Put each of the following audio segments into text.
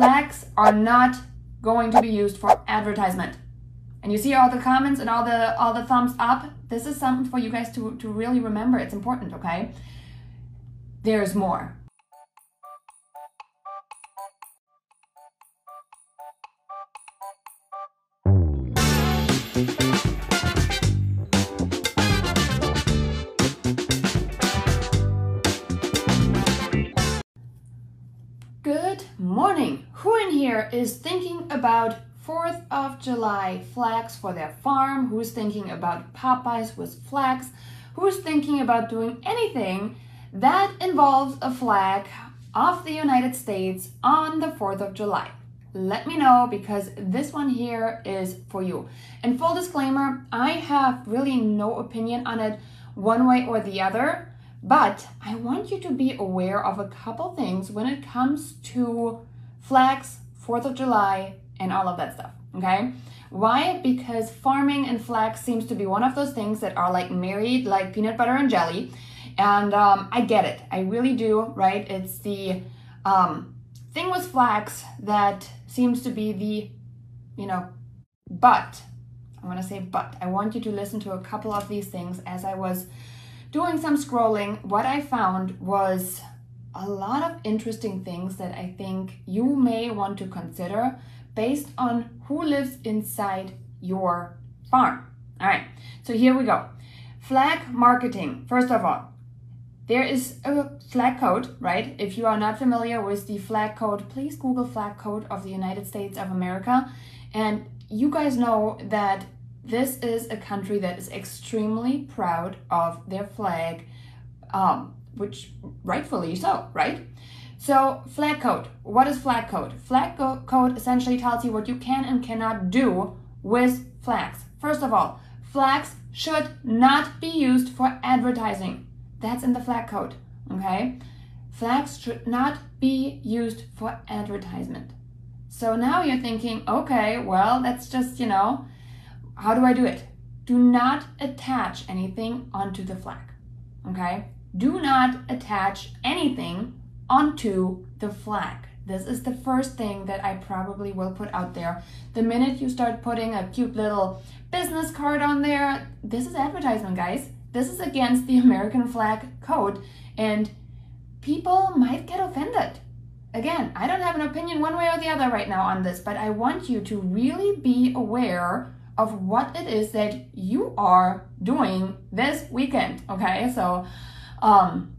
flags are not going to be used for advertisement. And you see all the comments and all the all the thumbs up. This is something for you guys to, to really remember. It's important, okay? There's more. Is thinking about 4th of July flags for their farm? Who's thinking about pop-bys with flags? Who's thinking about doing anything that involves a flag of the United States on the 4th of July? Let me know because this one here is for you. And full disclaimer, I have really no opinion on it one way or the other. But I want you to be aware of a couple things when it comes to flags, 4th of July, and all of that stuff. Okay? Why? Because farming and flags seems to be one of those things that are like married like peanut butter and jelly. And um, I get it. I really do, right? It's the um, thing with flags that seems to be the, you know, but. I want to say but. I want you to listen to a couple of these things as I was doing some scrolling, what I found was a lot of interesting things that I think you may want to consider based on who lives inside your farm. All right, so here we go. Flag marketing. First of all, there is a flag code, right? If you are not familiar with the flag code, please Google flag code of the United States of America. And you guys know that this is a country that is extremely proud of their flag, um, which rightfully so, right? So, flag code. What is flag code? Flag code essentially tells you what you can and cannot do with flags. First of all, flags should not be used for advertising. That's in the flag code, okay? Flags should not be used for advertisement. So now you're thinking, okay, well, that's just, you know, how do I do it? Do not attach anything onto the flag. Okay? Do not attach anything onto the flag. This is the first thing that I probably will put out there. The minute you start putting a cute little business card on there, this is advertisement, guys. This is against the American flag code, and people might get offended. Again, I don't have an opinion one way or the other right now on this, but I want you to really be aware of what it is that you are doing this weekend. Okay, so um,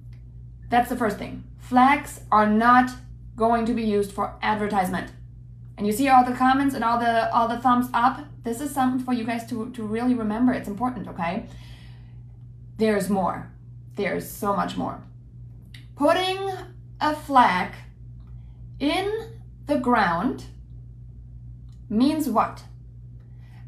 that's the first thing. Flags are not going to be used for advertisement. And you see all the comments and all the all the thumbs up. This is something for you guys to, to really remember. It's important, okay? There's more. There's so much more. Putting a flag in the ground means what?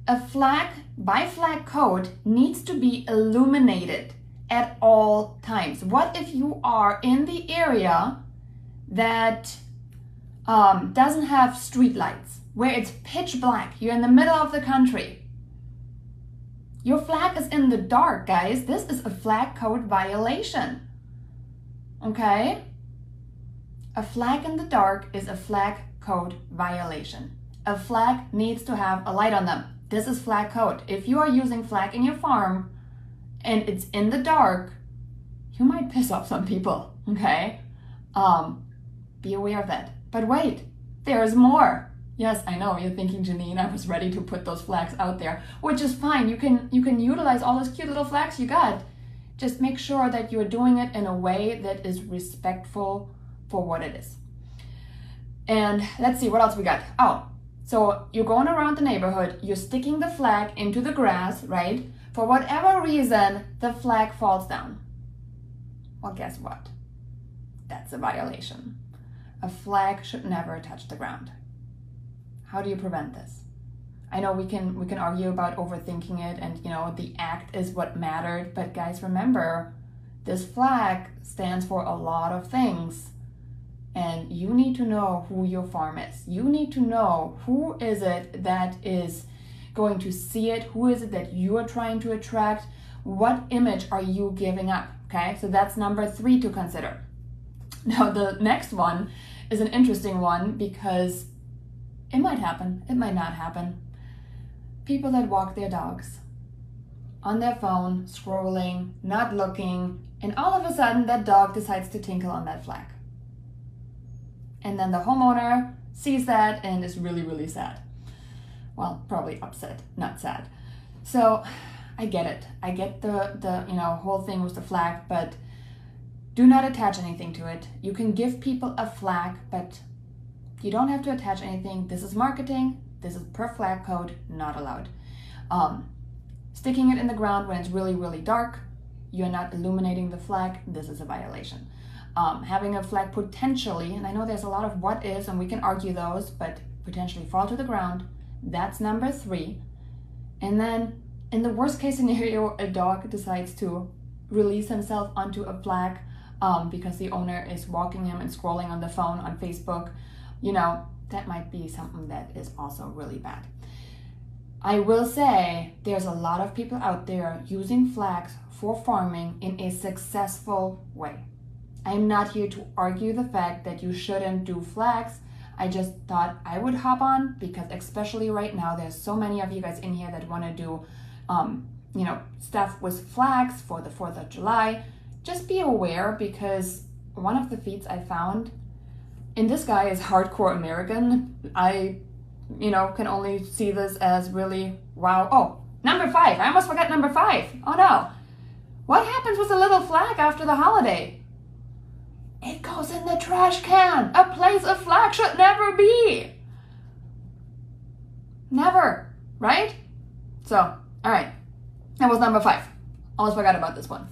A flag by flag code needs to be illuminated at all times. What if you are in the area that um, doesn't have street lights, where it's pitch black, you're in the middle of the country. Your flag is in the dark, guys. This is a flag code violation. Okay? A flag in the dark is a flag code violation. A flag needs to have a light on them. This is flag code. If you are using flag in your farm and it's in the dark, you might piss off some people, okay? Um, be aware of that. But wait, there's more. Yes, I know you're thinking, Janine, I was ready to put those flags out there, which is fine. You can you can utilize all those cute little flags you got. Just make sure that you're doing it in a way that is respectful for what it is. And let's see what else we got. Oh, so you're going around the neighborhood, you're sticking the flag into the grass, right? For whatever reason, the flag falls down. Well, guess what? That's a violation. A flag should never touch the ground. How do you prevent this? I know we can we can argue about overthinking it and you know the act is what mattered, but guys remember this flag stands for a lot of things and you need to know who your farm is. You need to know who is it that is going to see it, who is it that you are trying to attract, what image are you giving up, okay? So that's number three to consider. Now, the next one is an interesting one because it might happen, it might not happen. People that walk their dogs on their phone, scrolling, not looking, and all of a sudden that dog decides to tinkle on that flag. And then the homeowner sees that and is really, really sad. Well, probably upset, not sad. So I get it. I get the, the you know whole thing with the flag, but do not attach anything to it. You can give people a flag, but you don't have to attach anything. This is marketing. This is per flag code, not allowed. Um, sticking it in the ground when it's really, really dark, you're not illuminating the flag. This is a violation. Um, having a flag potentially, and I know there's a lot of what is, and we can argue those, but potentially fall to the ground. That's number three. And then, in the worst case scenario, a dog decides to release himself onto a flag um, because the owner is walking him and scrolling on the phone on Facebook, you know, that might be something that is also really bad. I will say there's a lot of people out there using flags for farming in a successful way. I'm not here to argue the fact that you shouldn't do flags. I just thought I would hop on because especially right now there's so many of you guys in here that want to do um, you know stuff with flags for the 4th of July just be aware because one of the feats I found, and this guy is hardcore American. I, you know, can only see this as really wow. Oh, number five. I almost forgot number five. Oh no. What happens with the little flag after the holiday? It goes in the trash can. A place a flag should never be. Never, right? So, all right. That was number five. Almost forgot about this one.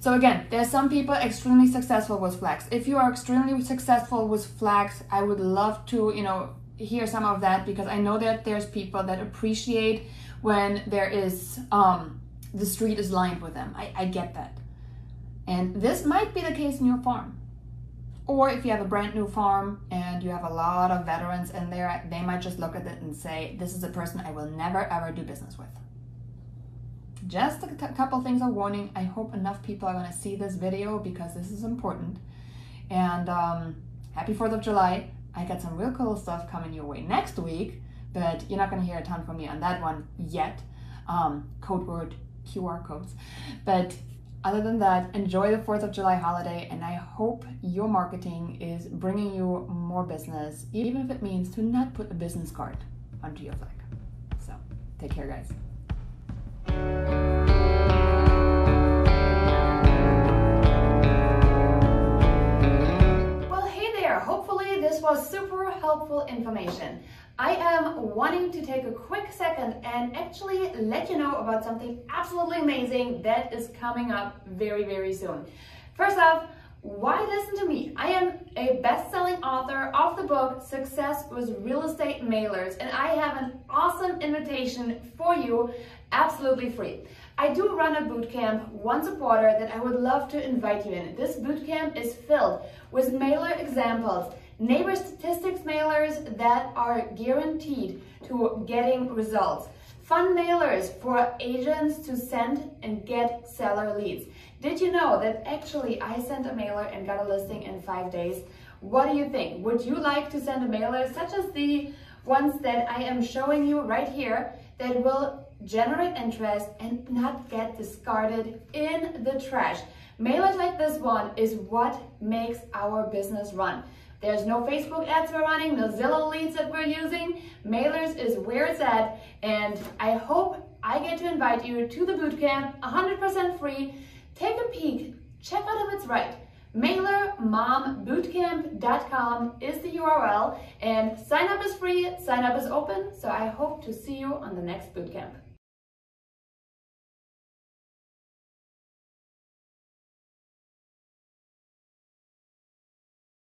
So again, there's some people extremely successful with flags. If you are extremely successful with flags, I would love to, you know, hear some of that because I know that there's people that appreciate when there is um, the street is lined with them. I, I get that. And this might be the case in your farm. Or if you have a brand new farm and you have a lot of veterans in there, they might just look at it and say, This is a person I will never ever do business with. Just a couple things of warning. I hope enough people are going to see this video because this is important. And um, happy 4th of July. I got some real cool stuff coming your way next week, but you're not going to hear a ton from me on that one yet. Um, code word QR codes. But other than that, enjoy the 4th of July holiday, and I hope your marketing is bringing you more business, even if it means to not put a business card onto your flag. So, take care, guys. This was super helpful information. I am wanting to take a quick second and actually let you know about something absolutely amazing that is coming up very, very soon. First off, why listen to me? I am a best-selling author of the book Success with Real Estate Mailers and I have an awesome invitation for you absolutely free. I do run a boot camp once a quarter that I would love to invite you in. This boot camp is filled with mailer examples, neighbor statistics mailers that are guaranteed to getting results, fun mailers for agents to send and get seller leads. Did you know that actually I sent a mailer and got a listing in five days? What do you think? Would you like to send a mailer such as the ones that I am showing you right here that will generate interest, and not get discarded in the trash. Mailers like this one is what makes our business run. There's no Facebook ads we're running, no Zillow leads that we're using. Mailers is where it's at, and I hope I get to invite you to the bootcamp, 100% free. Take a peek, check out if it's right. MailerMomBootcamp.com is the URL, and sign up is free, sign up is open, so I hope to see you on the next bootcamp.